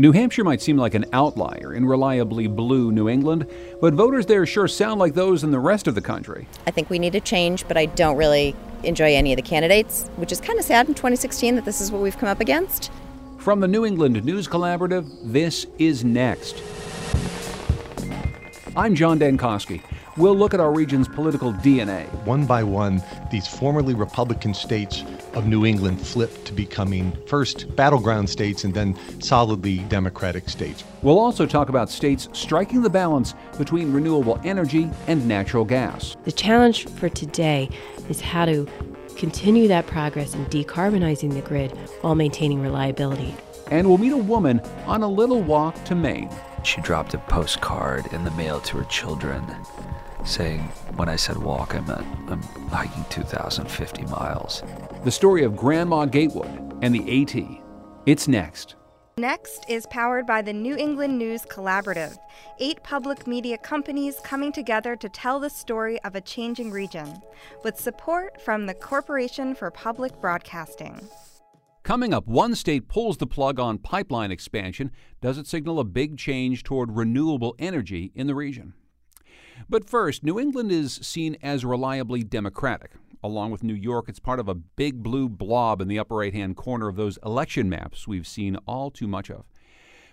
New Hampshire might seem like an outlier in reliably blue New England, but voters there sure sound like those in the rest of the country. I think we need a change, but I don't really enjoy any of the candidates, which is kind of sad in 2016 that this is what we've come up against. From the New England News Collaborative, this is Next. I'm John Dankosky. We'll look at our region's political DNA. One by one, these formerly Republican states of New England flipped to becoming first battleground states and then solidly Democratic states. We'll also talk about states striking the balance between renewable energy and natural gas. The challenge for today is how to continue that progress in decarbonizing the grid while maintaining reliability. And we'll meet a woman on a little walk to Maine. She dropped a postcard in the mail to her children saying, when I said walk, I meant I'm hiking 2,050 miles. The story of Grandma Gatewood and the AT. It's next. Next is powered by the New England News Collaborative, eight public media companies coming together to tell the story of a changing region, with support from the Corporation for Public Broadcasting. Coming up, one state pulls the plug on pipeline expansion. Does it signal a big change toward renewable energy in the region? But first, New England is seen as reliably Democratic. Along with New York, it's part of a big blue blob in the upper right hand corner of those election maps we've seen all too much of.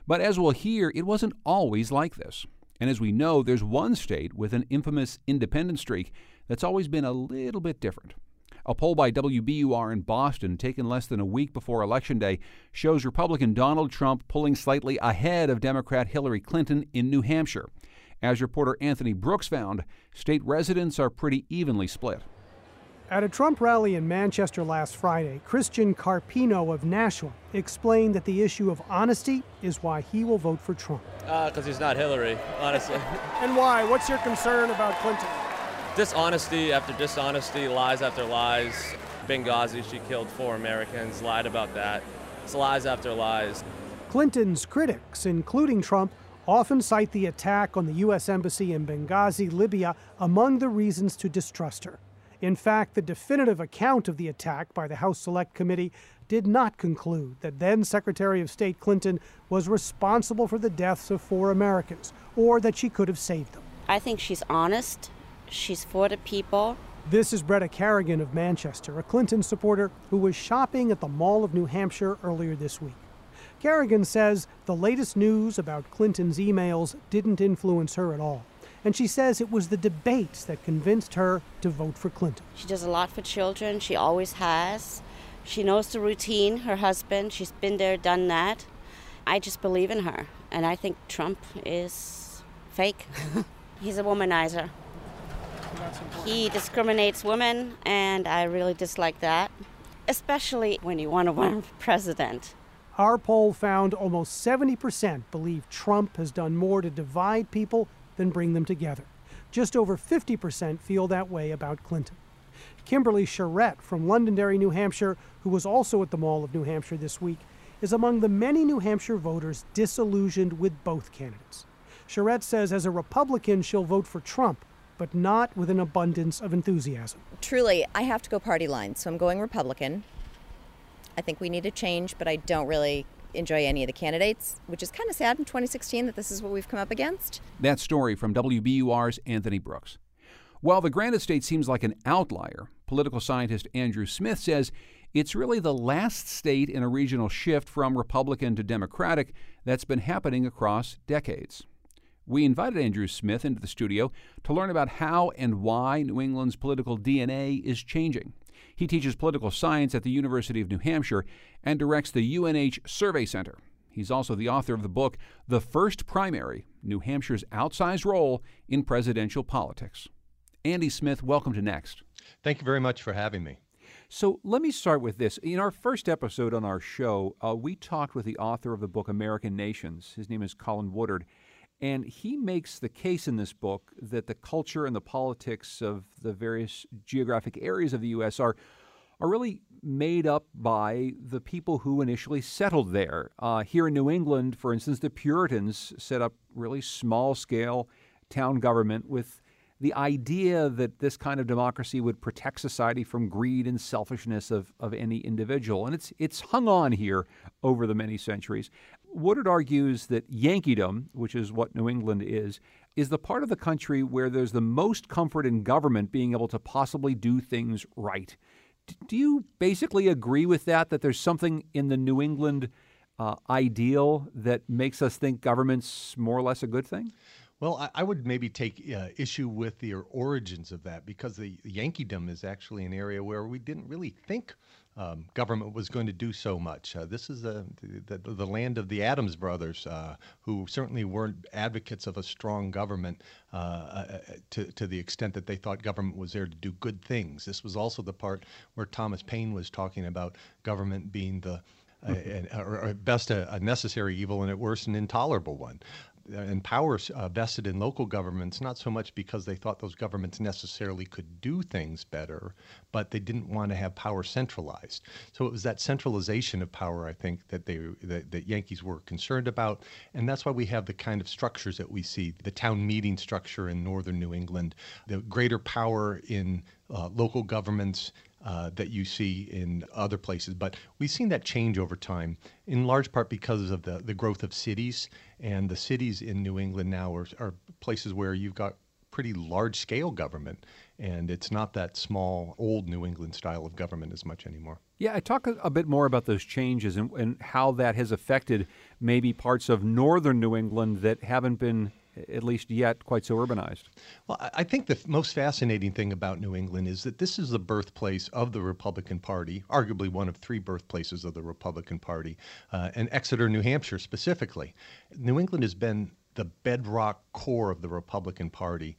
But as we'll hear, it wasn't always like this. And as we know, there's one state with an infamous independent streak that's always been a little bit different. A poll by WBUR in Boston, taken less than a week before Election Day, shows Republican Donald Trump pulling slightly ahead of Democrat Hillary Clinton in New Hampshire. As reporter Anthony Brooks found, state residents are pretty evenly split. At a Trump rally in Manchester last Friday, Christian Carpino of Nashua explained that the issue of honesty is why he will vote for Trump. Because uh, he's not Hillary, honestly. and why? What's your concern about Clinton? Dishonesty after dishonesty, lies after lies. Benghazi, she killed four Americans, lied about that. It's lies after lies. Clinton's critics, including Trump, often cite the attack on the U.S. Embassy in Benghazi, Libya, among the reasons to distrust her. In fact, the definitive account of the attack by the House Select Committee did not conclude that then Secretary of State Clinton was responsible for the deaths of four Americans or that she could have saved them. I think she's honest. She's for the people. This is Bretta Carrigan of Manchester, a Clinton supporter who was shopping at the Mall of New Hampshire earlier this week. Carrigan says the latest news about Clinton's emails didn't influence her at all. And she says it was the debates that convinced her to vote for Clinton. She does a lot for children, she always has. She knows the routine, her husband, she's been there, done that. I just believe in her. And I think Trump is fake. He's a womanizer. He discriminates women, and I really dislike that, especially when you want to run for president. Our poll found almost 70% believe Trump has done more to divide people than bring them together. Just over 50% feel that way about Clinton. Kimberly Charette from Londonderry, New Hampshire, who was also at the Mall of New Hampshire this week, is among the many New Hampshire voters disillusioned with both candidates. Charette says as a Republican, she'll vote for Trump, but not with an abundance of enthusiasm. Truly, I have to go party line, so I'm going Republican. I think we need a change, but I don't really enjoy any of the candidates, which is kind of sad in 2016 that this is what we've come up against. That story from WBUR's Anthony Brooks. While the Granite State seems like an outlier, political scientist Andrew Smith says it's really the last state in a regional shift from Republican to Democratic that's been happening across decades. We invited Andrew Smith into the studio to learn about how and why New England's political DNA is changing. He teaches political science at the University of New Hampshire and directs the UNH Survey Center. He's also the author of the book, The First Primary New Hampshire's Outsized Role in Presidential Politics. Andy Smith, welcome to Next. Thank you very much for having me. So let me start with this. In our first episode on our show, uh, we talked with the author of the book American Nations. His name is Colin Woodard. And he makes the case in this book that the culture and the politics of the various geographic areas of the U.S. are are really made up by the people who initially settled there. Uh, here in New England, for instance, the Puritans set up really small scale town government with the idea that this kind of democracy would protect society from greed and selfishness of, of any individual. And it's, it's hung on here over the many centuries. Woodard argues that Yankeedom, which is what New England is, is the part of the country where there's the most comfort in government being able to possibly do things right. Do you basically agree with that, that there's something in the New England uh, ideal that makes us think government's more or less a good thing? Well, I, I would maybe take uh, issue with the origins of that because the, the Yankeedom is actually an area where we didn't really think um, government was going to do so much. Uh, this is the, the, the, land of the Adams brothers, uh, who certainly weren't advocates of a strong government uh, uh, to, to the extent that they thought government was there to do good things. This was also the part where Thomas Paine was talking about government being the uh, or at best a, a, necessary evil and at worst an intolerable one and power uh, vested in local governments, not so much because they thought those governments necessarily could do things better, but they didn't want to have power centralized. So it was that centralization of power, I think, that they that, that Yankees were concerned about, and that's why we have the kind of structures that we see: the town meeting structure in northern New England, the greater power in uh, local governments uh, that you see in other places. But we've seen that change over time, in large part because of the, the growth of cities. And the cities in New England now are, are places where you've got pretty large scale government. And it's not that small, old New England style of government as much anymore. Yeah, I talk a, a bit more about those changes and, and how that has affected maybe parts of northern New England that haven't been at least yet, quite so urbanized. Well, I think the most fascinating thing about New England is that this is the birthplace of the Republican Party, arguably one of three birthplaces of the Republican Party, uh, and Exeter, New Hampshire specifically. New England has been the bedrock core of the Republican Party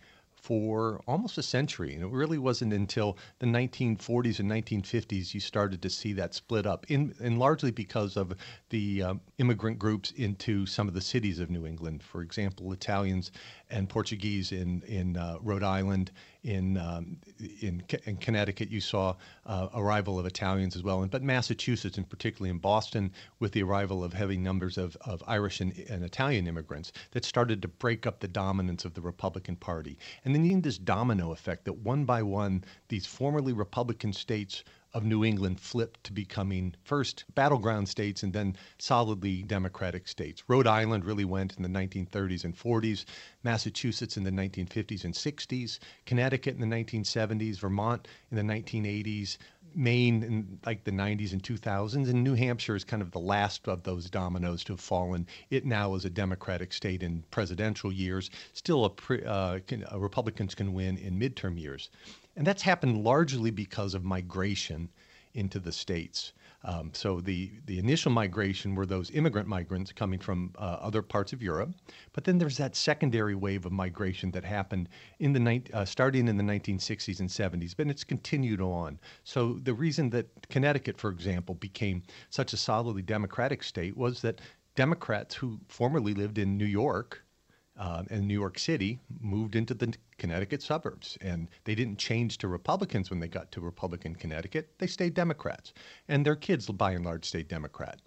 for almost a century. And it really wasn't until the 1940s and 1950s you started to see that split up, in, and largely because of the um, immigrant groups into some of the cities of New England. For example, Italians and Portuguese in, in uh, Rhode Island, in, um, in, in, Connecticut, you saw uh, arrival of Italians as well. And, but Massachusetts, and particularly in Boston, with the arrival of heavy numbers of, of Irish and, and Italian immigrants, that started to break up the dominance of the Republican Party. And then you need this domino effect that one by one, these formerly Republican states of New England flipped to becoming first battleground states and then solidly Democratic states. Rhode Island really went in the 1930s and 40s, Massachusetts in the 1950s and 60s, Connecticut in the 1970s, Vermont in the 1980s, Maine in like the 90s and 2000s, and New Hampshire is kind of the last of those dominoes to have fallen. It now is a Democratic state in presidential years. Still, a, pre, uh, can, uh, Republicans can win in midterm years. And that's happened largely because of migration into the states. Um, so the, the initial migration were those immigrant migrants coming from uh, other parts of Europe, but then there's that secondary wave of migration that happened in the uh, starting in the 1960s and 70s, but it's continued on. So the reason that Connecticut, for example, became such a solidly Democratic state was that Democrats who formerly lived in New York uh, and New York City moved into the Connecticut suburbs. And they didn't change to Republicans when they got to Republican Connecticut. They stayed Democrats. And their kids, by and large, stayed Democrat.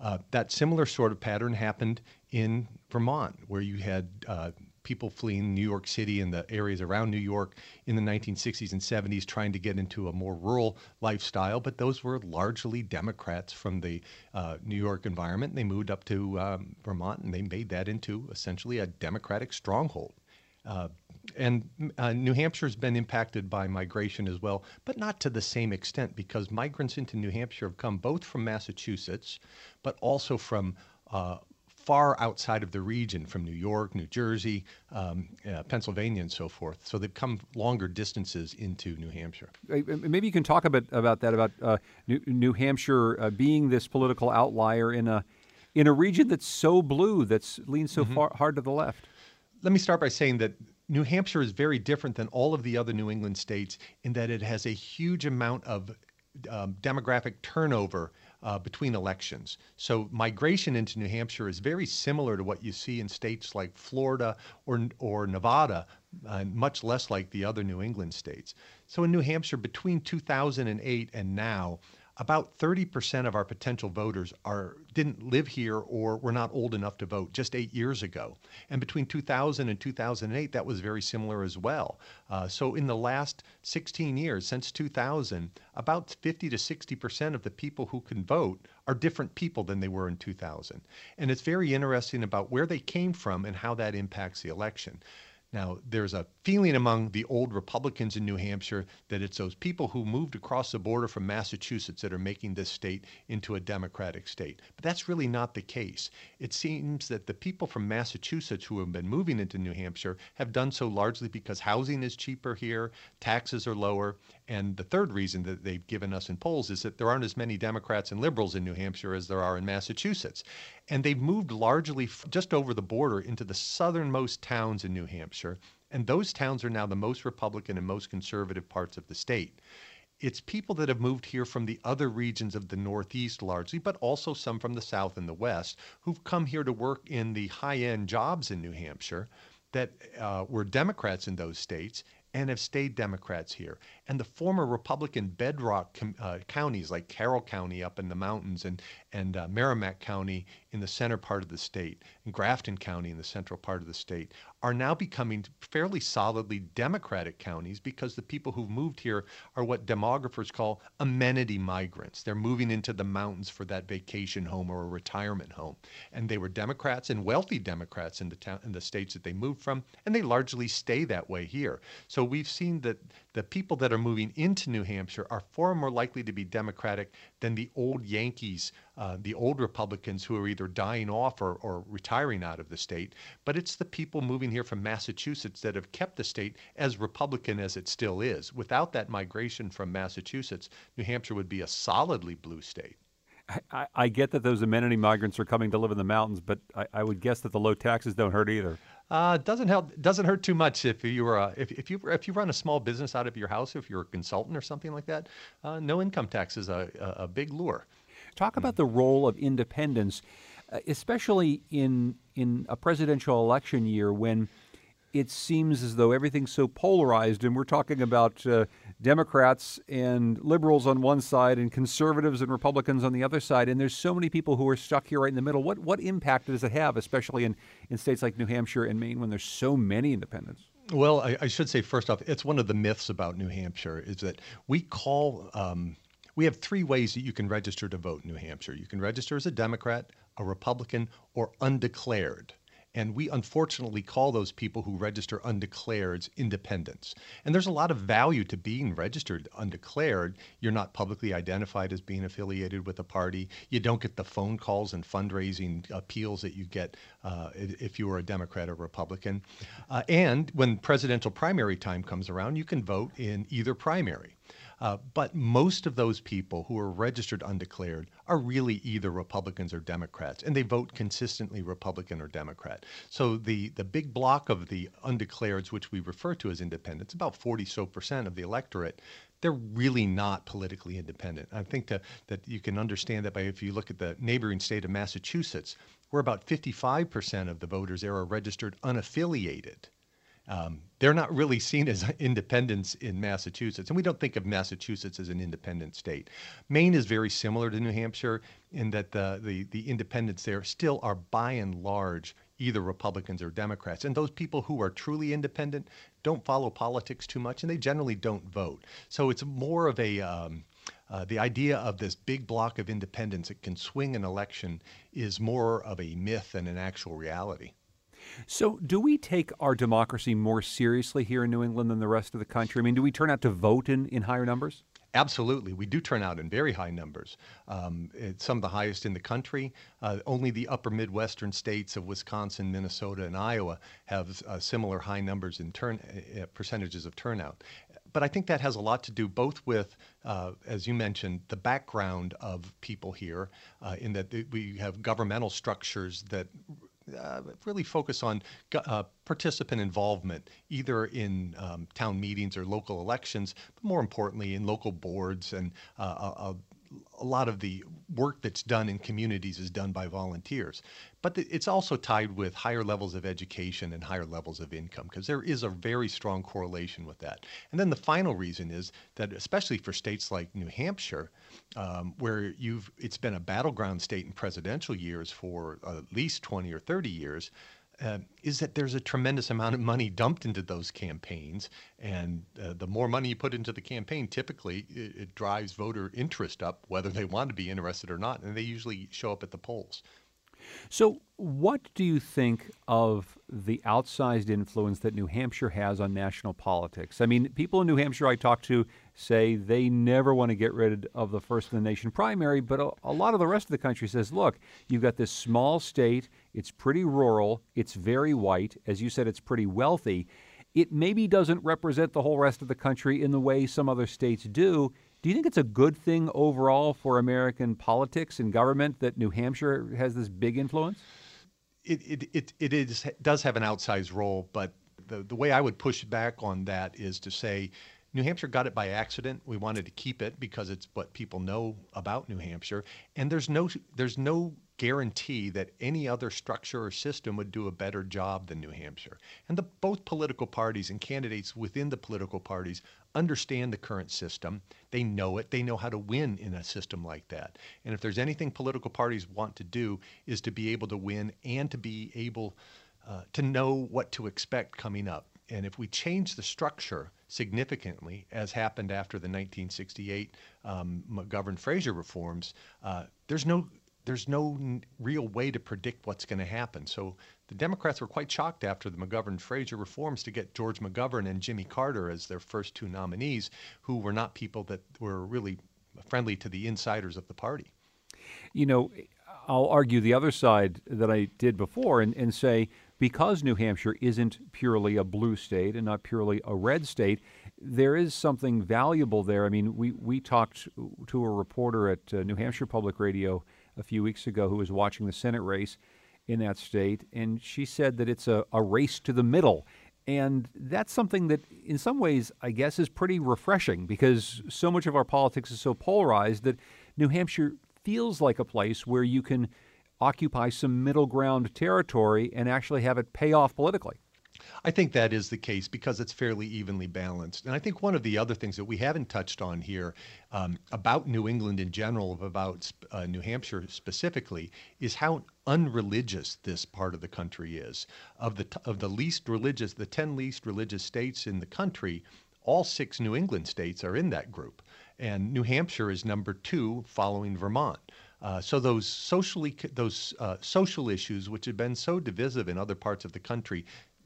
Uh, that similar sort of pattern happened in Vermont, where you had uh, people fleeing New York City and the areas around New York in the 1960s and 70s trying to get into a more rural lifestyle, but those were largely Democrats from the uh, New York environment. They moved up to um, Vermont and they made that into essentially a Democratic stronghold. Uh, and uh, New Hampshire has been impacted by migration as well, but not to the same extent because migrants into New Hampshire have come both from Massachusetts, but also from uh, far outside of the region from New York, New Jersey, um, uh, Pennsylvania, and so forth. So they've come longer distances into New Hampshire. Maybe you can talk a bit about that, about uh, New, New, Hampshire uh, being this political outlier in a in a region that's so blue, that's leans so mm-hmm. far hard to the left. Let me start by saying that New Hampshire is very different than all of the other New England states in that it has a huge amount of um, demographic turnover uh, between elections. So migration into New Hampshire is very similar to what you see in states like Florida or, or Nevada, uh, much less like the other New England states. So in New Hampshire, between 2008 and now, about 30% of our potential voters are didn't live here or were not old enough to vote just eight years ago. And between 2000 and 2008, that was very similar as well. Uh, so in the last 16 years, since 2000, about 50 to 60% of the people who can vote are different people than they were in 2000. And it's very interesting about where they came from and how that impacts the election. Now, there's a feeling among the old Republicans in New Hampshire that it's those people who moved across the border from Massachusetts that are making this state into a Democratic state. But that's really not the case. It seems that the people from Massachusetts who have been moving into New Hampshire have done so largely because housing is cheaper here, taxes are lower, and the third reason that they've given us in polls is that there aren't as many Democrats and liberals in New Hampshire as there are in Massachusetts. And they've moved largely just over the border into the southernmost towns in New Hampshire. And those towns are now the most Republican and most conservative parts of the state. It's people that have moved here from the other regions of the Northeast largely, but also some from the South and the West, who've come here to work in the high end jobs in New Hampshire that uh, were Democrats in those states and have stayed Democrats here. And the former Republican bedrock com- uh, counties like Carroll County up in the mountains and, and uh, Merrimack County in the center part of the state and Grafton County in the central part of the state are now becoming fairly solidly Democratic counties because the people who've moved here are what demographers call amenity migrants. They're moving into the mountains for that vacation home or a retirement home. And they were Democrats and wealthy Democrats in the town in the states that they moved from, and they largely stay that way here. So we've seen that the people that are moving into New Hampshire are far more likely to be Democratic than the old Yankees, uh, the old Republicans who are either dying off or, or retiring out of the state. But it's the people moving here from Massachusetts that have kept the state as Republican as it still is. Without that migration from Massachusetts, New Hampshire would be a solidly blue state. I, I, get that those amenity migrants are coming to live in the mountains, but I, I would guess that the low taxes don't hurt either. Uh, doesn't help. Doesn't hurt too much if you are if, if you if you run a small business out of your house. If you're a consultant or something like that, uh, no income tax is a, a, a big lure. Talk about the role of independence, uh, especially in in a presidential election year when it seems as though everything's so polarized, and we're talking about uh, Democrats and liberals on one side, and conservatives and Republicans on the other side, and there's so many people who are stuck here right in the middle. What what impact does it have, especially in in states like New Hampshire and Maine, when there's so many independents? Well, I, I should say first off, it's one of the myths about New Hampshire is that we call. Um, we have three ways that you can register to vote in New Hampshire. You can register as a Democrat, a Republican, or undeclared. And we unfortunately call those people who register undeclared independents. And there's a lot of value to being registered undeclared. You're not publicly identified as being affiliated with a party. You don't get the phone calls and fundraising appeals that you get uh, if you are a Democrat or Republican. Uh, and when presidential primary time comes around, you can vote in either primary. Uh, but most of those people who are registered undeclared are really either Republicans or Democrats, and they vote consistently Republican or Democrat. So the, the big block of the undeclareds, which we refer to as independents, about 40 so percent of the electorate, they're really not politically independent. I think to, that you can understand that by if you look at the neighboring state of Massachusetts, where about 55% of the voters there are registered unaffiliated. Um, they're not really seen as independents in Massachusetts, and we don't think of Massachusetts as an independent state. Maine is very similar to New Hampshire in that the, the, the independents there still are by and large either Republicans or Democrats. And those people who are truly independent don't follow politics too much, and they generally don't vote. So it's more of a um, uh, the idea of this big block of independents that can swing an election is more of a myth than an actual reality. So, do we take our democracy more seriously here in New England than the rest of the country? I mean, do we turn out to vote in, in higher numbers? Absolutely. We do turn out in very high numbers. Um, it's some of the highest in the country. Uh, only the upper Midwestern states of Wisconsin, Minnesota, and Iowa have uh, similar high numbers in turn uh, uh percentages of turnout. But I think that has a lot to do both with, uh, as you mentioned, the background of people here, uh, in that we have governmental structures that uh, really focus on uh, participant involvement, either in um, town meetings or local elections, but more importantly, in local boards and uh, a, lot of the work that's done in communities is done by volunteers. But it's also tied with higher levels of education and higher levels of income because there is a very strong correlation with that. And then the final reason is that, especially for states like New Hampshire, um, where you've it's been a battleground state in presidential years for at least 20 or 30 years, uh, is that there's a tremendous amount of money dumped into those campaigns. And uh, the more money you put into the campaign, typically it, it, drives voter interest up, whether they want to be interested or not. And they usually show up at the polls. So, what do you think of the outsized influence that New Hampshire has on national politics? I mean, people in New Hampshire I talk to say they never want to get rid of the first in the nation primary, but a, a lot of the rest of the country says, look, you've got this small state, it's pretty rural, it's very white, as you said, it's pretty wealthy. It maybe doesn't represent the whole rest of the country in the way some other states do. Do you think it's a good thing overall for American politics and government that New Hampshire has this big influence? It, it, it, it is, does have an outsized role, but the, the way I would push back on that is to say New Hampshire got it by accident. We wanted to keep it because it's what people know about New Hampshire, and there's no there's no guarantee that any other structure or system would do a better job than New Hampshire. And the, both political parties and candidates within the political parties understand the current system. They know it. They know how to win in a system like that. And if there's anything political parties want to do is to be able to win and to be able uh, to know what to expect coming up. And if we change the structure significantly, as happened after the 1968 um, McGovern-Fraser reforms, uh, there's no there's no real way to predict what's going to happen. So the Democrats were quite shocked after the McGovern Fraser reforms to get George McGovern and Jimmy Carter as their first two nominees, who were not people that were really friendly to the insiders of the party. You know, I'll argue the other side that I did before and, and say because New Hampshire isn't purely a blue state and not purely a red state, there is something valuable there. I mean, we, we talked to a reporter at uh, New Hampshire Public Radio a few weeks ago who was watching the Senate race in that state, and she said that it's a, a race to the middle. And that's something that, in some ways, I guess, is pretty refreshing because so much of our politics is so polarized that New Hampshire feels like a place where you can occupy some middle ground territory and actually have it pay off politically. I think that is the case because it's fairly evenly balanced. And I think one of the other things that we haven't touched on here um, about New England in general, about uh, New Hampshire specifically, is how unreligious this part of the country is. Of the of the least religious, the ten least religious states in the country, all six New England states are in that group, and New Hampshire is number two, following Vermont. Uh, so those socially those uh, social issues, which have been so divisive in other parts of the country,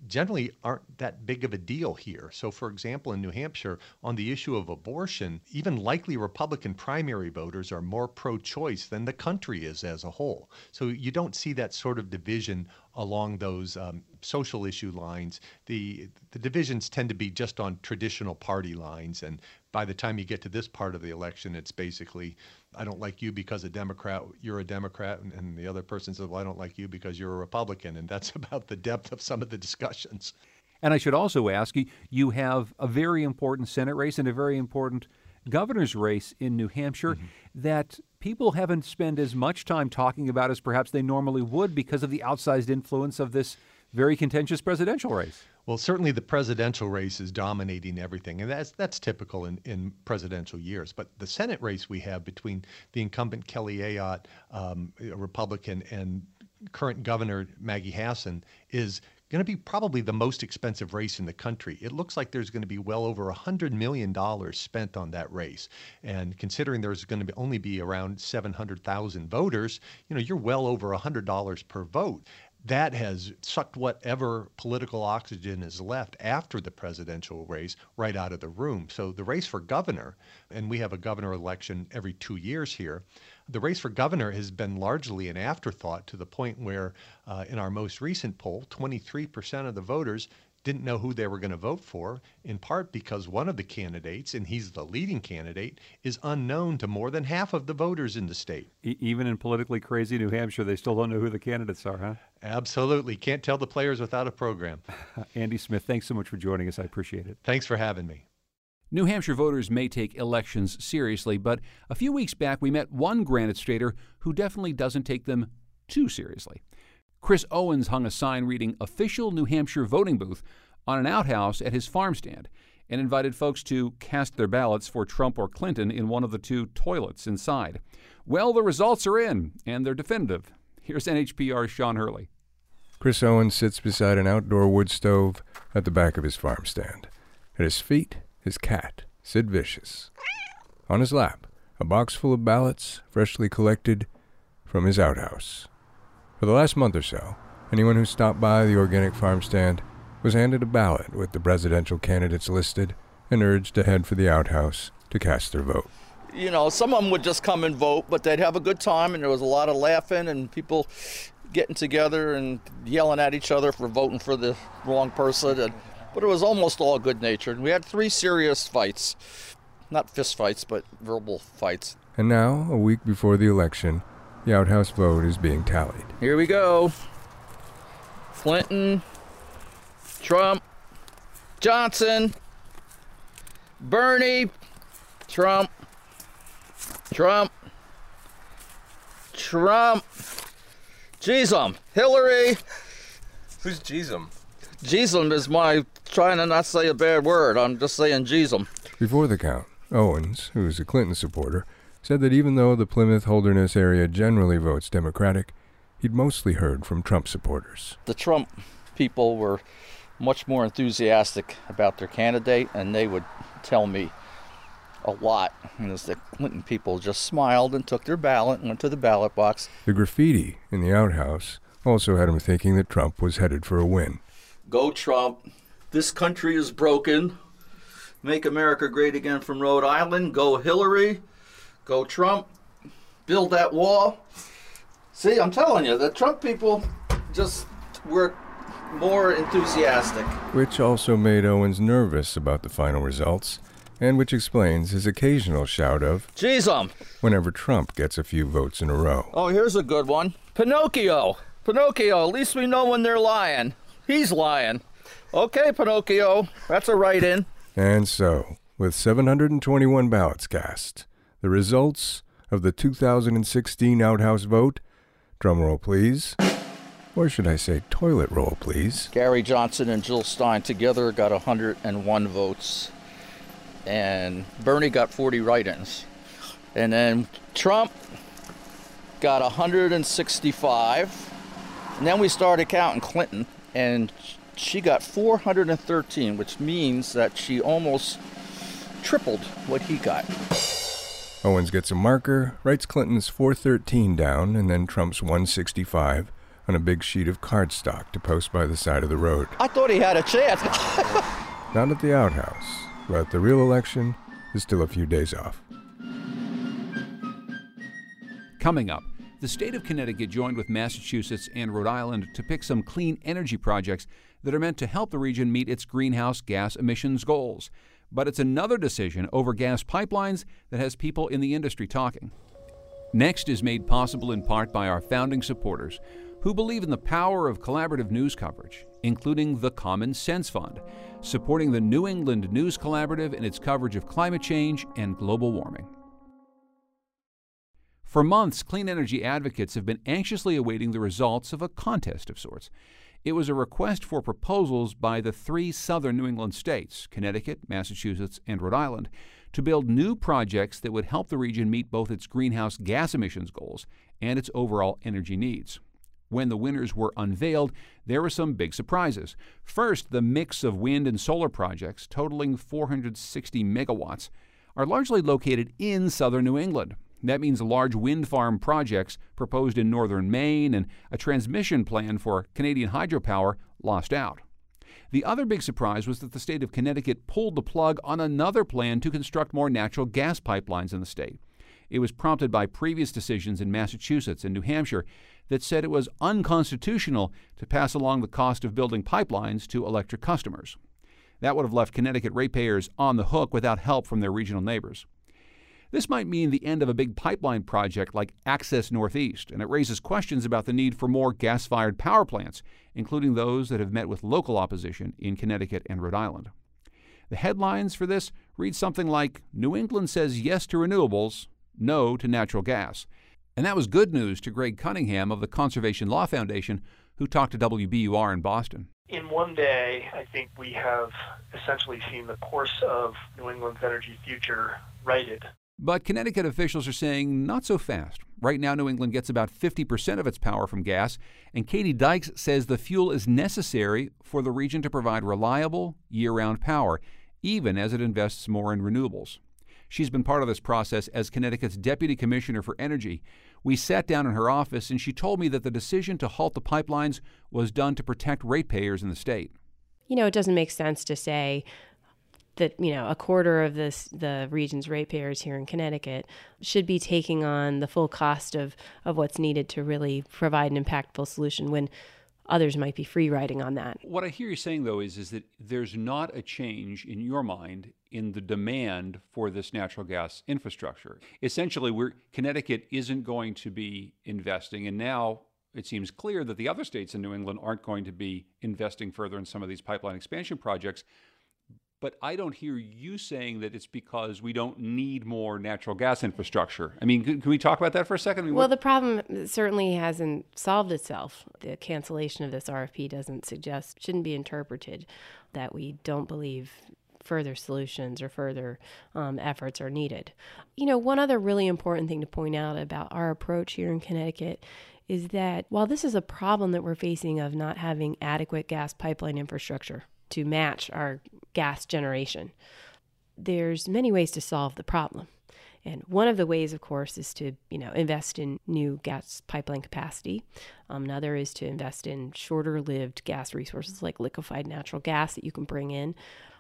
generally aren't that big of a deal here. So, for example, in New Hampshire, on the issue of abortion, even likely Republican primary voters are more pro choice than the country is as a whole. So, you don't see that sort of division along those um, social issue lines. The, the divisions tend to be just on traditional party lines. And by the time you get to this part of the election, it's basically I don't like you because a Democrat, you're a Democrat, and, and the other person says, well, I don't like you because you're a Republican, and that's about the depth of some of the discussions. And I should also ask you, you have a very important Senate race and a very important governor's race in New Hampshire mm-hmm. that people haven't spent as much time talking about as perhaps they normally would because of the outsized influence of this very contentious presidential race. Well, certainly the presidential race is dominating everything, and that's that's typical in, in presidential years. But the Senate race we have between the incumbent Kelly Ayotte, um, a Republican, and current Governor Maggie Hassan is going to be probably the most expensive race in the country. It looks like there's going to be well over $100 million spent on that race. And considering there's going to be only be around 700,000 voters, you know, you're well over $100 per vote that has sucked whatever political oxygen is left after the presidential race right out of the room. So the race for governor, and we have a governor election every two years here, the race for governor has been largely an afterthought to the point where, uh, in our most recent poll, 23% of the voters didn't know who they were going to vote for, in part because one of the candidates, and he's the leading candidate, is unknown to more than half of the voters in the state. E- even in politically crazy New Hampshire, they still don't know who the candidates are, huh? Absolutely. Can't tell the players without a program. Andy Smith, thanks so much for joining us. I appreciate it. Thanks for having me. New Hampshire voters may take elections seriously, but a few weeks back we met one Granite Stater who definitely doesn't take them too seriously. Chris Owens hung a sign reading Official New Hampshire Voting Booth on an outhouse at his farm stand and invited folks to cast their ballots for Trump or Clinton in one of the two toilets inside. Well, the results are in, and they're definitive. Here's NHPR's Sean Hurley. Chris Owens sits beside an outdoor wood stove at the back of his farm stand. At his feet, his cat, Sid Vicious. On his lap, a box full of ballots freshly collected from his outhouse. For the last month or so, anyone who stopped by the organic farm stand was handed a ballot with the presidential candidates listed and urged to head for the outhouse to cast their vote. You know, some of them would just come and vote, but they'd have a good time, and there was a lot of laughing and people getting together and yelling at each other for voting for the wrong person. And, but it was almost all good natured. We had three serious fights. Not fist fights, but verbal fights. And now, a week before the election, the outhouse vote is being tallied. Here we go Clinton, Trump, Johnson, Bernie, Trump, Trump, Trump, Jeezum, Hillary. Who's Jeezum? Jeezum is my trying to not say a bad word. I'm just saying Jeezum. Before the count, Owens, who is a Clinton supporter, said that even though the Plymouth Holderness area generally votes Democratic, he'd mostly heard from Trump supporters. The Trump people were much more enthusiastic about their candidate, and they would tell me a lot. And as the Clinton people just smiled and took their ballot and went to the ballot box. The graffiti in the outhouse also had him thinking that Trump was headed for a win. Go Trump. This country is broken. Make America great again from Rhode Island. Go Hillary. Go Trump. Build that wall. See, I'm telling you, the Trump people just were more enthusiastic. Which also made Owens nervous about the final results, and which explains his occasional shout of Jeezum whenever Trump gets a few votes in a row. Oh, here's a good one. Pinocchio. Pinocchio, at least we know when they're lying. He's lying. Okay, Pinocchio, that's a write in. And so, with 721 ballots cast, the results of the 2016 outhouse vote, drumroll please, or should I say toilet roll please? Gary Johnson and Jill Stein together got 101 votes, and Bernie got 40 write ins. And then Trump got 165. And then we started counting Clinton, and she got 413, which means that she almost tripled what he got. Owens gets a marker, writes Clinton's 413 down, and then Trump's 165 on a big sheet of cardstock to post by the side of the road. I thought he had a chance. Not at the outhouse, but the real election is still a few days off. Coming up, the state of Connecticut joined with Massachusetts and Rhode Island to pick some clean energy projects that are meant to help the region meet its greenhouse gas emissions goals. But it's another decision over gas pipelines that has people in the industry talking. Next is made possible in part by our founding supporters who believe in the power of collaborative news coverage, including the Common Sense Fund, supporting the New England News Collaborative in its coverage of climate change and global warming. For months, clean energy advocates have been anxiously awaiting the results of a contest of sorts. It was a request for proposals by the three southern New England states, Connecticut, Massachusetts, and Rhode Island, to build new projects that would help the region meet both its greenhouse gas emissions goals and its overall energy needs. When the winners were unveiled, there were some big surprises. First, the mix of wind and solar projects, totaling 460 megawatts, are largely located in southern New England. That means large wind farm projects proposed in northern Maine and a transmission plan for Canadian hydropower lost out. The other big surprise was that the state of Connecticut pulled the plug on another plan to construct more natural gas pipelines in the state. It was prompted by previous decisions in Massachusetts and New Hampshire that said it was unconstitutional to pass along the cost of building pipelines to electric customers. That would have left Connecticut ratepayers on the hook without help from their regional neighbors. This might mean the end of a big pipeline project like Access Northeast, and it raises questions about the need for more gas fired power plants, including those that have met with local opposition in Connecticut and Rhode Island. The headlines for this read something like New England says yes to renewables, no to natural gas. And that was good news to Greg Cunningham of the Conservation Law Foundation, who talked to WBUR in Boston. In one day, I think we have essentially seen the course of New England's energy future righted. But Connecticut officials are saying not so fast. Right now, New England gets about 50% of its power from gas, and Katie Dykes says the fuel is necessary for the region to provide reliable, year round power, even as it invests more in renewables. She's been part of this process as Connecticut's Deputy Commissioner for Energy. We sat down in her office, and she told me that the decision to halt the pipelines was done to protect ratepayers in the state. You know, it doesn't make sense to say, that you know a quarter of this the region's ratepayers here in Connecticut should be taking on the full cost of of what's needed to really provide an impactful solution when others might be free riding on that. What I hear you saying though is is that there's not a change in your mind in the demand for this natural gas infrastructure. Essentially, we're Connecticut isn't going to be investing and now it seems clear that the other states in New England aren't going to be investing further in some of these pipeline expansion projects but I don't hear you saying that it's because we don't need more natural gas infrastructure. I mean, can, we talk about that for a second? I mean, well, what... the problem certainly hasn't solved itself. The cancellation of this RFP doesn't suggest, shouldn't be interpreted that we don't believe further solutions or further um, efforts are needed. You know, one other really important thing to point out about our approach here in Connecticut is that while this is a problem that we're facing of not having adequate gas pipeline infrastructure, to match our gas generation. There's many ways to solve the problem. And one of the ways, of course, is to you know invest in new gas pipeline capacity. Um, another is to invest in shorter-lived gas resources like liquefied natural gas that you can bring in.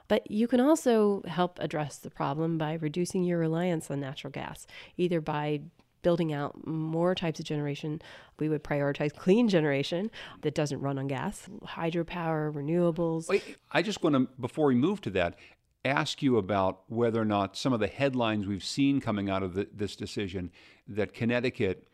But you can also help address the problem by reducing your reliance on natural gas, either by building out more types of generation. We would prioritize clean generation that doesn't run on gas, hydropower, renewables. Wait, I just want to, before we move to that, ask you about whether or not some of the headlines we've seen coming out of the, this decision that Connecticut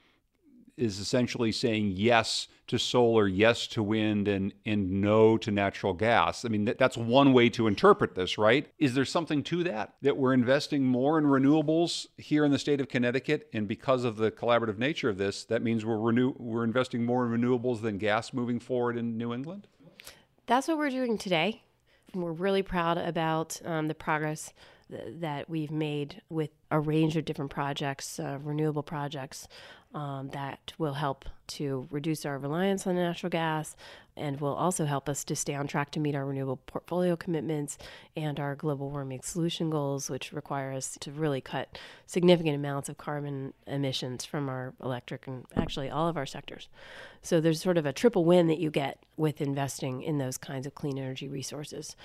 is essentially saying yes to solar, yes to wind, and, and no to natural gas. I mean, that, that's one way to interpret this, right? Is there something to that? That we're investing more in renewables here in the state of Connecticut, and because of the collaborative nature of this, that means we're, renew- we're investing more in renewables than gas moving forward in New England? That's what we're doing today. We're really proud about um, the progress th- that we've made with a range of different projects, uh, renewable projects um, that will help to reduce our reliance on natural gas and will also help us to stay on track to meet our renewable portfolio commitments and our global warming solution goals, which require us to really cut significant amounts of carbon emissions from our electric and actually all of our sectors. So there's sort of a triple win that you get with investing in those kinds of clean energy resources.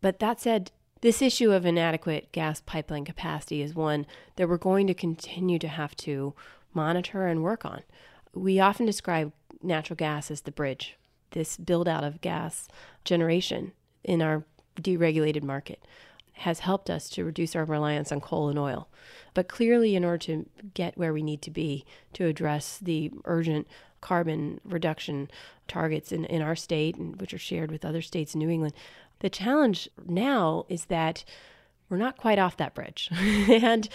But that said, this issue of inadequate gas pipeline capacity is one that we're going to continue to have to monitor and work on. We often describe natural gas as the bridge, this build out of gas generation in our deregulated market has helped us to reduce our reliance on coal and oil. But clearly, in order to get where we need to be to address the urgent carbon reduction targets in, in our state, and which are shared with other states in New England, the challenge now is that we're not quite off that bridge. and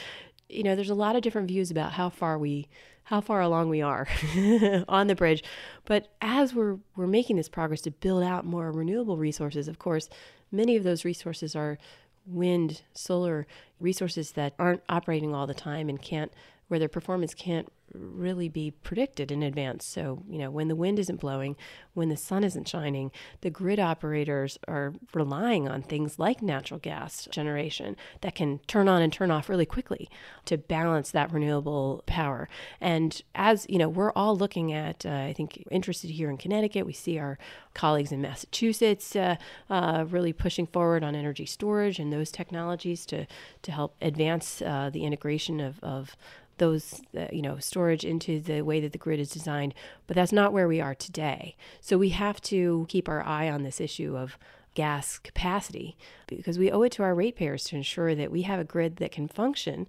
you know, there's a lot of different views about how far we how far along we are on the bridge. But as we're we're making this progress to build out more renewable resources, of course, many of those resources are wind, solar resources that aren't operating all the time and can't where their performance can't really be predicted in advance. So, you know, when the wind isn't blowing, when the sun isn't shining, the grid operators are relying on things like natural gas generation that can turn on and turn off really quickly to balance that renewable power. And as, you know, we're all looking at, uh, I think, interested here in Connecticut, we see our colleagues in Massachusetts uh, uh, really pushing forward on energy storage and those technologies to, to help advance uh, the integration of, of those uh, you know storage into the way that the grid is designed but that's not where we are today so we have to keep our eye on this issue of gas capacity because we owe it to our ratepayers to ensure that we have a grid that can function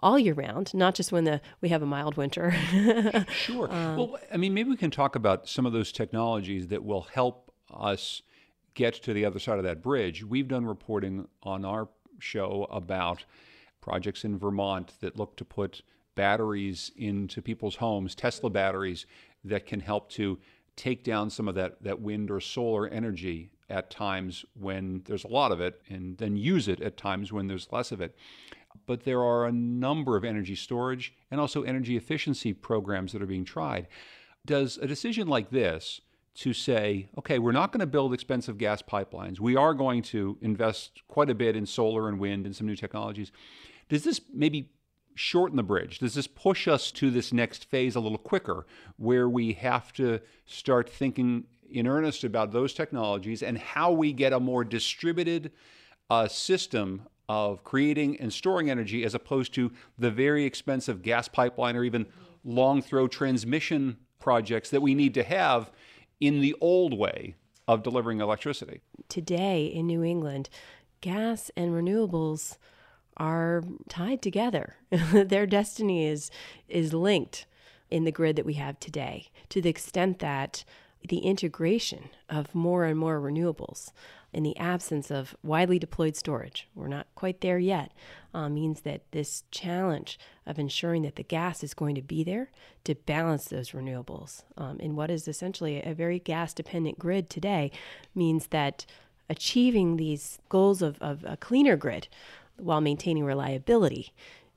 all year round, not just when the we have a mild winter. sure. Um, well, I mean, maybe we can talk about some of those technologies that will help us get to the other side of that bridge. We've done reporting on our show about projects in Vermont that look to put batteries into people's homes, Tesla batteries that can help to take down some of that, that wind or solar energy at times when there's a lot of it, and then use it at times when there's less of it. But there are a number of energy storage and also energy efficiency programs that are being tried. Does a decision like this, to say, okay, we're not going to build expensive gas pipelines. We are going to invest quite a bit in solar and wind and some new technologies. Does this maybe shorten the bridge? Does this push us to this next phase a little quicker where we have to start thinking in earnest about those technologies and how we get a more distributed uh, system of creating and storing energy as opposed to the very expensive gas pipeline or even long throw transmission projects that we need to have in the old way of delivering electricity. Today in New England, gas and renewables are tied together. Their destiny is is linked in the grid that we have today to the extent that the integration of more and more renewables in the absence of widely deployed storage, we're not quite there yet, uh, means that this challenge of ensuring that the gas is going to be there to balance those renewables um, in what is essentially a very gas dependent grid today means that achieving these goals of, of a cleaner grid while maintaining reliability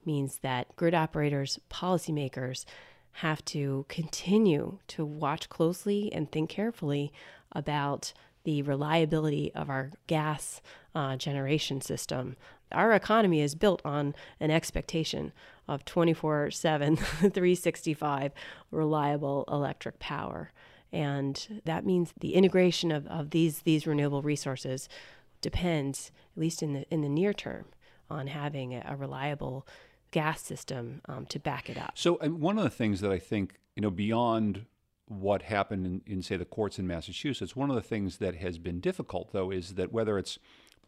means that grid operators, policymakers have to continue to watch closely and think carefully about the reliability of our gas uh, generation system. Our economy is built on an expectation of 24 7, 365 reliable electric power. And that means the integration of, of these, these renewable resources depends, at least in the, in the near term, on having a, reliable gas system um, to back it up. So, um, one of the things that I think, you know, beyond what happened in, in, say, the courts in Massachusetts, one of the things that has been difficult, though, is that whether it's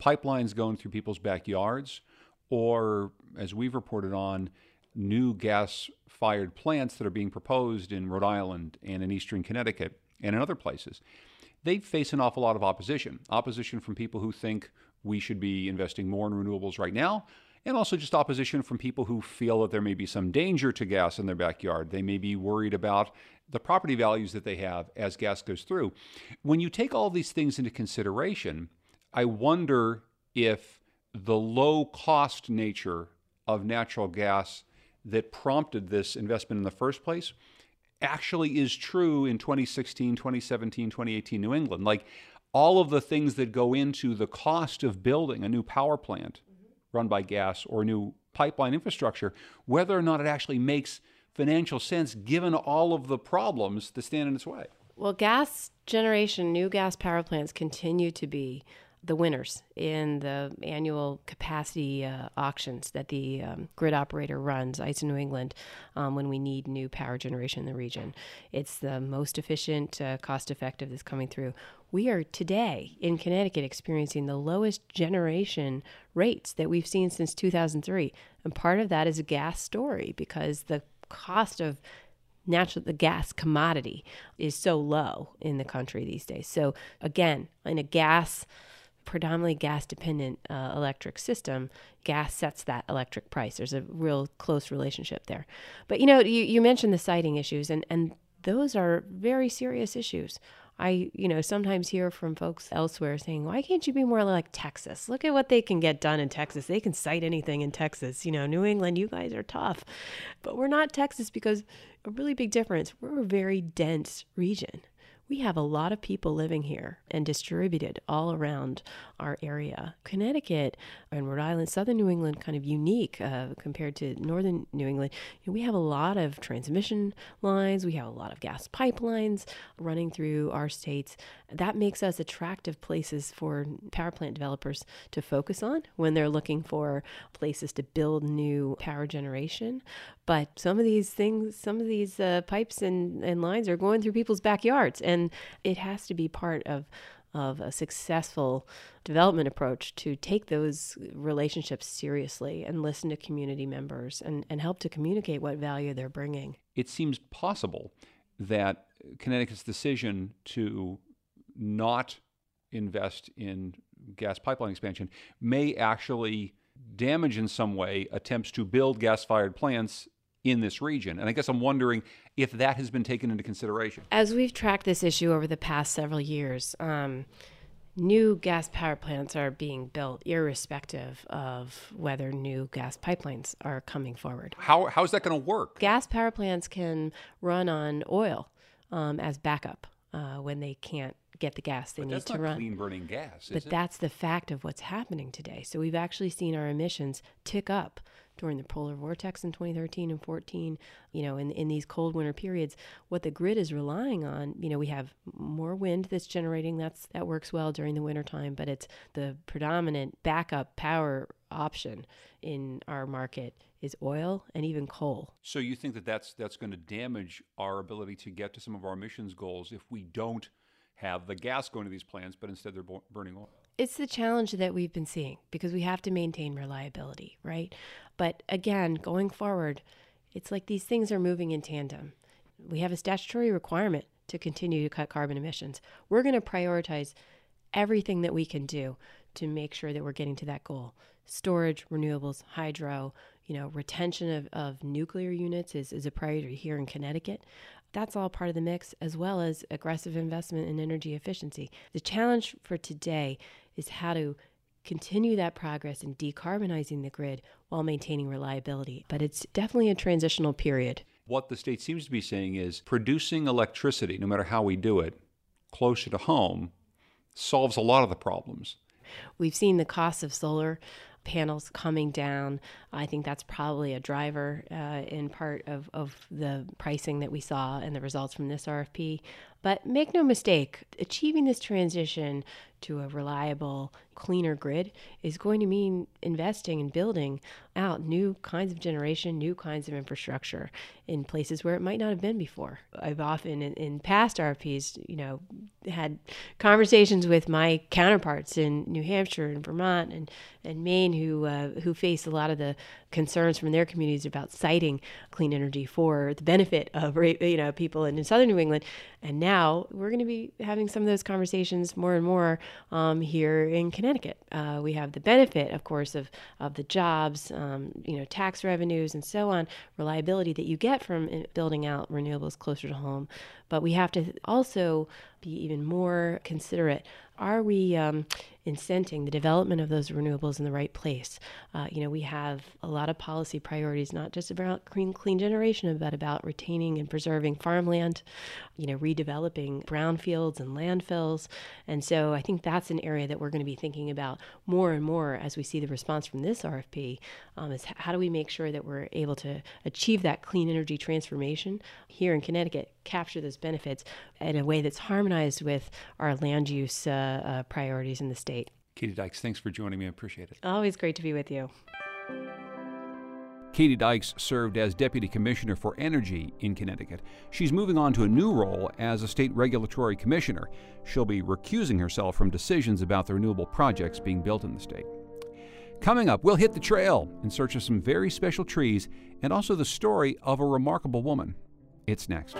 pipelines going through people's backyards or, as we've reported on, new gas fired plants that are being proposed in Rhode Island and in eastern Connecticut and in other places, they face an awful lot of opposition. Opposition from people who think we should be investing more in renewables right now, and also just opposition from people who feel that there may be some danger to gas in their backyard. They may be worried about the property values that they have as gas goes through. When you take all these things into consideration, I wonder if the low cost nature of natural gas that prompted this investment in the first place actually is true in 2016, 2017, 2018 New England. Like all of the things that go into the cost of building a new power plant mm-hmm. run by gas or new pipeline infrastructure, whether or not it actually makes financial sense given all of the problems that stand in its way. Well, gas generation, new gas power plants continue to be the winners in the annual capacity uh, auctions that the um, grid operator runs, ISO New England, um, when we need new power generation in the region. It's the most efficient, uh, cost effective that's coming through. We are today in Connecticut experiencing the lowest generation rates that we've seen since 2003. And part of that is a gas story because the cost of natural the gas commodity is so low in the country these days. So again, in a gas predominantly gas dependent uh, electric system, gas sets that electric price. There's a real close relationship there. But you know, you, you mentioned the siting issues, and, and those are very serious issues. I, you know, sometimes hear from folks elsewhere saying, why can't you be more like Texas? Look at what they can get done in Texas. They can site anything in Texas. You know, New England, you guys are tough. But we're not Texas because a really big difference. We're a very dense region we have a lot of people living here and distributed all around our area. Connecticut and Rhode Island, southern New England, kind of unique uh, compared to northern New England. You know, we have a lot of transmission lines, we have a lot of gas pipelines running through our states. That makes us attractive places for power plant developers to focus on when they're looking for places to build new power generation. But some of these things, some of these uh, pipes and, and lines are going through people's backyards, and it has to be part of of a successful development approach to take those relationships seriously and listen to community members and, and help to communicate what value they're bringing. It seems possible that Connecticut's decision to not invest in gas pipeline expansion may actually damage in some way attempts to build gas fired plants in this region. And I guess I'm wondering if that has been taken into consideration. As we've tracked this issue over the past several years, um, new gas power plants are being built irrespective of whether new gas pipelines are coming forward. How, how is that going to work? Gas power plants can run on oil um, as backup uh, when they can't get the gas they but need that's to not run. clean burning gas, but it? that's the fact of what's happening today. So we've actually seen our emissions tick up during the polar vortex in 2013 and 14. You know, in in these cold winter periods, what the grid is relying on, you know, we have more wind that's generating. That's that works well during the wintertime, but it's the predominant backup power option in our market is oil and even coal. So you think that that's that's going to damage our ability to get to some of our emissions goals if we don't have the gas going to these plants, but instead they're burning oil? It's the challenge that we've been seeing because we have to maintain reliability, right? But again, going forward, it's like these things are moving in tandem. We have a statutory requirement to continue to cut carbon emissions. We're going to prioritize everything that we can do to make sure that we're getting to that goal. Storage, renewables, hydro, you know, retention of, of nuclear units is, is a priority here in Connecticut. That's all part of the mix, as well as aggressive investment in energy efficiency. The challenge for today is how to continue that progress in decarbonizing the grid while maintaining reliability. But it's definitely a transitional period. What the state seems to be saying is producing electricity, no matter how we do it, closer to home solves a lot of the problems. We've seen the cost of solar panels coming down. I think that's probably a driver uh, in part of, of the pricing that we saw and the results from this RFP. But make no mistake, achieving this transition to a reliable, cleaner grid is going to mean investing and building out new kinds of generation, new kinds of infrastructure in places where it might not have been before. I've often, in, in past RFPs, you know, had conversations with my counterparts in New Hampshire and Vermont and, and Maine who uh, who face a lot of the concerns from their communities about siting clean energy for the benefit of you know people in, in southern New England. And now we're going to be having some of those conversations more and more um, here in Connecticut. Uh, we have the benefit, of course, of of the jobs, um, you know, tax revenues and so on, reliability that you get from uh, building out renewables closer to home. But we have to also be even more considerate. Are we um, incenting the development of those renewables in the right place? Uh, you know, we have a lot of policy priorities, not just about clean, clean generation, but about retaining and preserving farmland, you know, redeveloping brownfields and landfills. And so I think that's an area that we're going to be thinking about more and more as we see the response from this RFP um, is how do we make sure that we're able to achieve that clean energy transformation here in Connecticut, capture those benefits in a way that's harmonized with our land use uh, uh, priorities in the state. Katie Dykes, thanks for joining me. I appreciate it. Always great to be with you. Katie Dykes served as Deputy Commissioner for Energy in Connecticut. She's moving on to a new role as a state regulatory commissioner. She'll be recusing herself from decisions about the renewable projects being built in the state. Coming up, we'll hit the trail in search of some very special trees and also the story of a remarkable woman. It's next.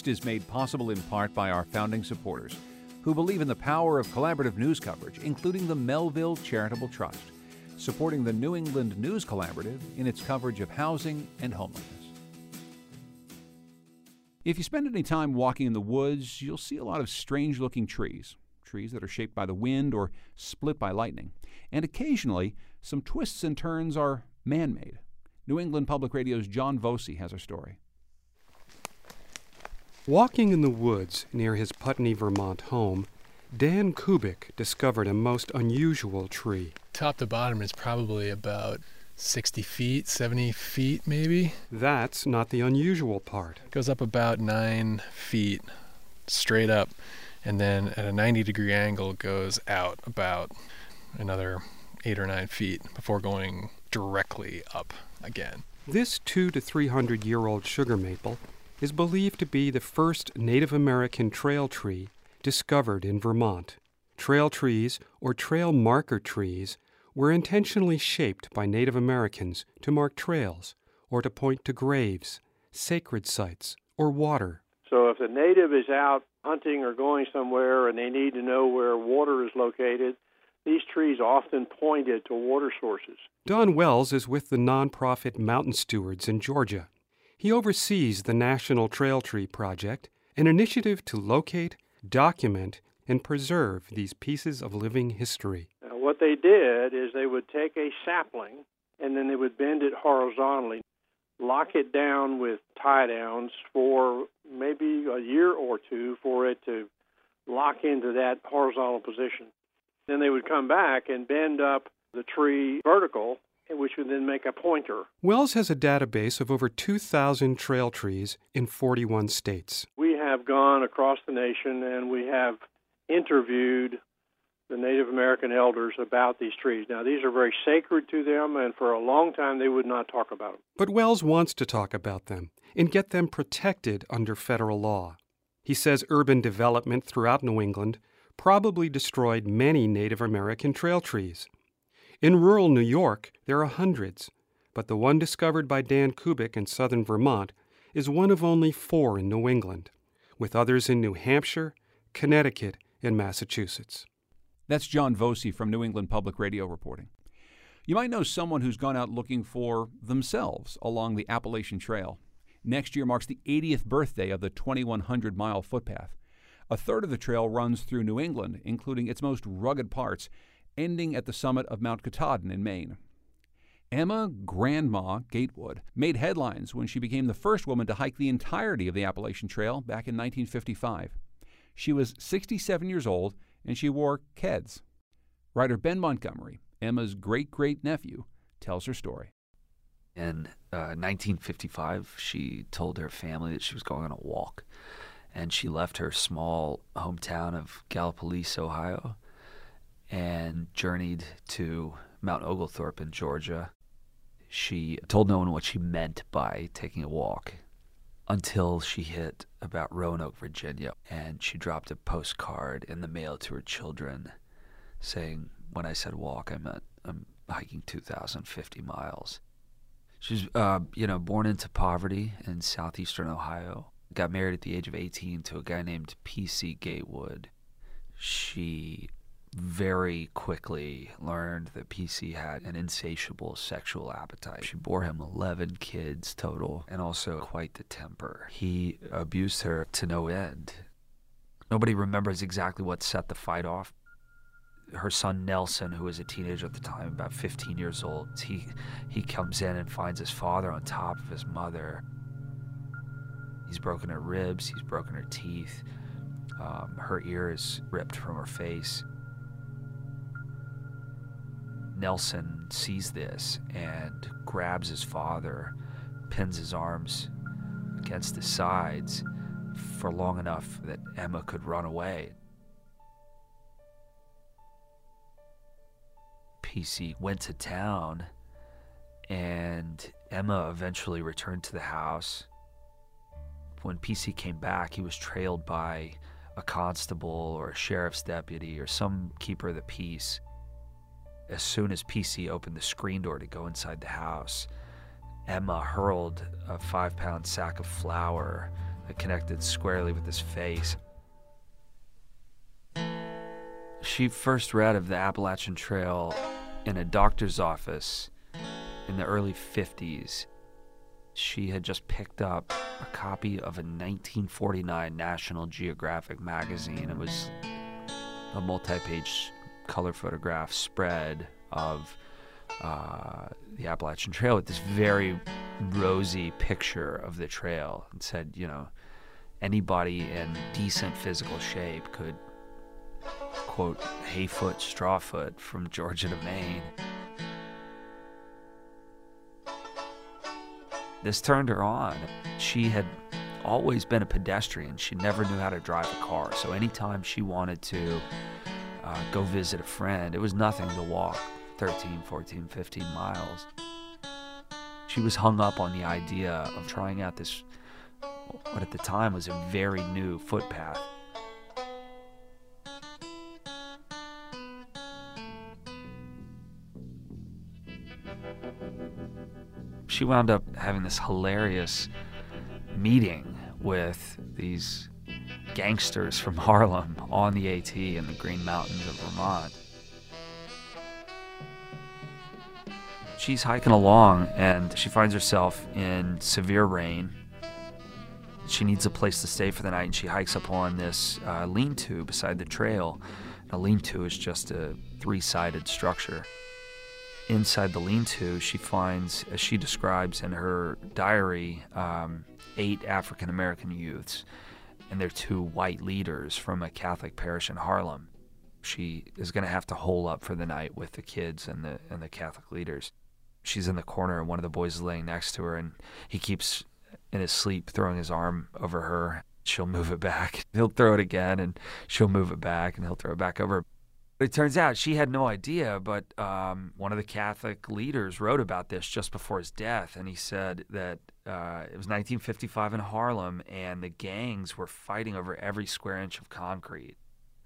Next is made possible in part by our founding supporters, who believe in the power of collaborative news coverage, including the Melville Charitable Trust, supporting the New England News Collaborative in its coverage of housing and homelessness. If you spend any time walking in the woods, you'll see a lot of strange looking trees, trees that are shaped by the wind or split by lightning. And occasionally, some twists and turns are man made. New England Public Radio's John Voci has our story. Walking in the woods near his Putney, Vermont home, Dan Kubik discovered a most unusual tree. Top to bottom is probably about 60 feet, 70 feet maybe. That's not the unusual part. It goes up about nine feet straight up, and then at a 90 degree angle goes out about another eight or nine feet before going directly up again. This two to three hundred year old sugar maple is believed to be the first Native American trail tree discovered in Vermont. Trail trees, or trail marker trees, were intentionally shaped by Native Americans to mark trails or to point to graves, sacred sites, or water. So if the native is out hunting or going somewhere and they need to know where water is located, these trees often pointed to water sources. Don Wells is with the nonprofit Mountain Stewards in Georgia. He oversees the National Trail Tree Project, an initiative to locate, document, and preserve these pieces of living history. Now, what they did is they would take a sapling and then they would bend it horizontally, lock it down with tie downs for maybe a year or two for it to lock into that horizontal position. Then they would come back and bend up the tree vertical, which would then make a pointer. Wells has a database of over 2,000 trail trees in 41 states. We have gone across the nation and we have interviewed the Native American elders about these trees. Now, these are very sacred to them, and for a long time they would not talk about them. But Wells wants to talk about them and get them protected under federal law. He says urban development throughout New England probably destroyed many Native American trail trees. In rural New York, there are hundreds, but the one discovered by Dan Kubik in southern Vermont is one of only four in New England, with others in New Hampshire, Connecticut, and Massachusetts. That's John Voci from New England Public Radio reporting. You might know someone who's gone out looking for themselves along the Appalachian Trail. Next year marks the 80th birthday of the 2,100 mile footpath. A third of the trail runs through New England, including its most rugged parts, ending at the summit of Mount Katahdin in Maine. Emma Grandma Gatewood made headlines when she became the first woman to hike the entirety of the Appalachian Trail back in 1955. She was 67 years old and she wore Keds. Writer Ben Montgomery, Emma's great great nephew, tells her story. In uh, 1955, she told her family that she was going on a walk, and she left her small hometown of Gallipolis, Ohio, and journeyed to Mount Oglethorpe in Georgia. She told no one what she meant by taking a walk until she hit about Roanoke, Virginia, and she dropped a postcard in the mail to her children saying, When I said walk, I meant I'm hiking 2,050 miles. She's, uh, you know, born into poverty in southeastern Ohio. Got married at the age of 18 to a guy named P.C. Gatewood. She very quickly learned that PC had an insatiable sexual appetite. She bore him 11 kids total and also quite the temper. He abused her to no end. Nobody remembers exactly what set the fight off. Her son Nelson, who was a teenager at the time, about 15 years old, he, he comes in and finds his father on top of his mother. He's broken her ribs, he's broken her teeth. Um, her ear is ripped from her face. Nelson sees this and grabs his father, pins his arms against his sides for long enough that Emma could run away. PC went to town, and Emma eventually returned to the house. When PC came back, he was trailed by a constable or a sheriff's deputy or some keeper of the peace. As soon as PC opened the screen door to go inside the house, Emma hurled a five pound sack of flour that connected squarely with his face. She first read of the Appalachian Trail in a doctor's office in the early 50s. She had just picked up a copy of a 1949 National Geographic magazine. It was a multi page color photograph spread of uh, the Appalachian Trail with this very rosy picture of the trail and said, you know, anybody in decent physical shape could quote hayfoot strawfoot from Georgia to Maine. This turned her on. She had always been a pedestrian. She never knew how to drive a car. So anytime she wanted to uh, go visit a friend, it was nothing to walk 13, 14, 15 miles. She was hung up on the idea of trying out this, what at the time was a very new footpath. She wound up having this hilarious meeting with these gangsters from Harlem on the AT in the Green Mountains of Vermont. She's hiking along and she finds herself in severe rain. She needs a place to stay for the night and she hikes up on this uh, lean to beside the trail. A lean to is just a three sided structure. Inside the lean to, she finds, as she describes in her diary, um, eight African American youths and they're two white leaders from a Catholic parish in Harlem. She is going to have to hole up for the night with the kids and the and the Catholic leaders. She's in the corner and one of the boys is laying next to her and he keeps in his sleep throwing his arm over her. She'll move it back. He'll throw it again and she'll move it back and he'll throw it back over. It turns out she had no idea, but um, one of the Catholic leaders wrote about this just before his death, and he said that uh, it was 1955 in Harlem, and the gangs were fighting over every square inch of concrete.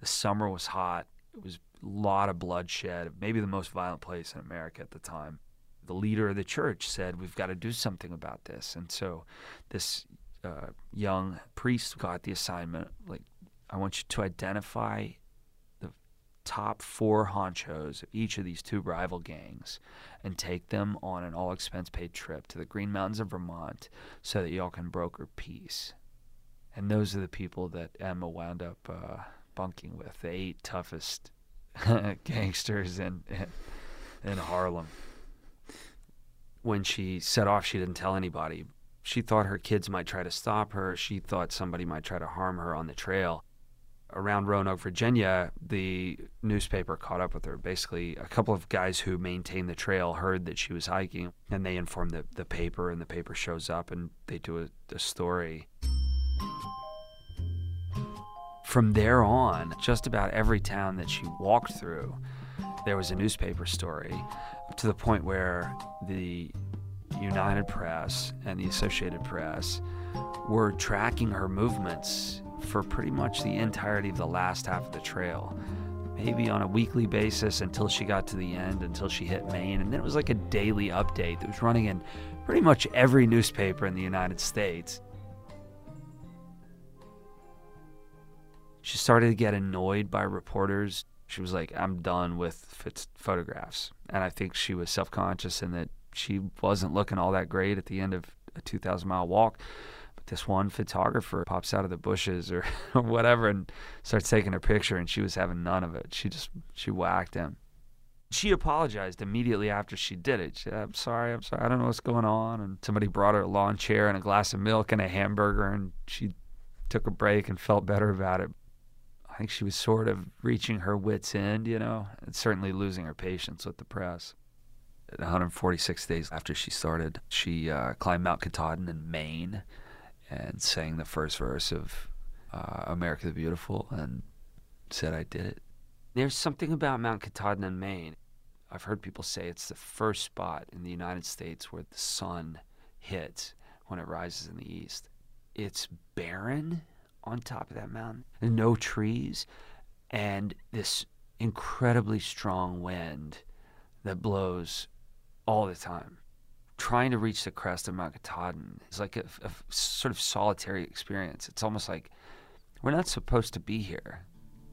The summer was hot. It was a lot of bloodshed, maybe the most violent place in America at the time. The leader of the church said, We've got to do something about this. And so this uh, young priest got the assignment like, I want you to identify top four honchos of each of these two rival gangs and take them on an all expense paid trip to the Green Mountains of Vermont so that y'all can broker peace. And those are the people that Emma wound up uh, bunking with the eight toughest gangsters in, in, in Harlem. When she set off, she didn't tell anybody. She thought her kids might try to stop her. She thought somebody might try to harm her on the trail around Roanoke, Virginia, the newspaper caught up with her. Basically, a couple of guys who maintained the trail heard that she was hiking, and they informed the, the paper, and the paper shows up and they do a, a story. From there on, just about every town that she walked through, there was a newspaper story to the point where the United Press and the Associated Press were tracking her movements for pretty much the entirety of the last half of the trail. Maybe on a weekly basis until she got to the end, until she hit Maine. And then it was like a daily update that was running in pretty much every newspaper in the United States. She started to get annoyed by reporters. She was like, I'm done with photographs. And I think she was self conscious in that she wasn't looking all that great at the end of a 2,000 mile walk this one photographer pops out of the bushes or, or whatever and starts taking a picture and she was having none of it. She just she whacked him. She apologized immediately after she did it. She said, I'm sorry, I'm sorry, I don't know what's going on. And somebody brought her a lawn chair and a glass of milk and a hamburger and she took a break and felt better about it. I think she was sort of reaching her wits' end, you know, and certainly losing her patience with the press. 146 days after she started, she uh, climbed Mount Katahdin in Maine and sang the first verse of uh, America the Beautiful and said I did it. There's something about Mount Katahdin in Maine. I've heard people say it's the first spot in the United States where the sun hits when it rises in the east. It's barren on top of that mountain, no trees, and this incredibly strong wind that blows all the time trying to reach the crest of Mount Katahdin is like a, a, sort of solitary experience. It's almost like we're not supposed to be here.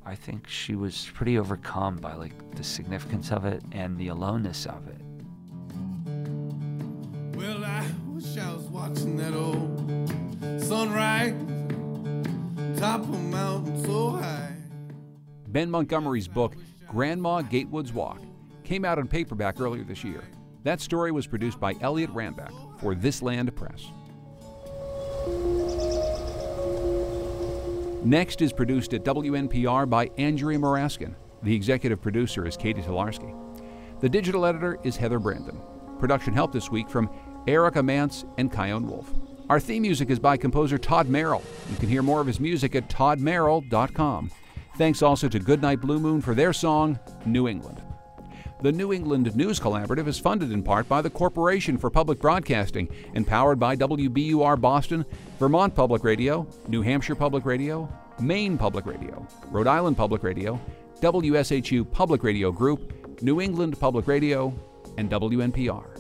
I think she was pretty overcome by like the significance of it and the aloneness of it. Well, I wish I was watching that old sunrise, top of mountain so high. Ben Montgomery's book, Grandma Gatewood's Walk, came out in paperback earlier this year. That story was produced by Elliot Ranbeck for This Land Press. Next is produced at WNPR by Andrea Muraskin. The executive producer is Catie Talarski. The digital editor is Heather Brandon. Production help this week from Erica Mance, and Kyone Wolf. Our theme music is by composer Todd Merrill. You can hear more of his music at toddmerrill.com. Thanks also to Goodnight Blue Moon for their song, New England. The New England News Collaborative is funded in part by the Corporation for Public Broadcasting and powered by WBUR Boston, Vermont Public Radio, New Hampshire Public Radio, Maine Public Radio, Rhode Island Public Radio, WSHU Public Radio Group, New England Public Radio, and WNPR.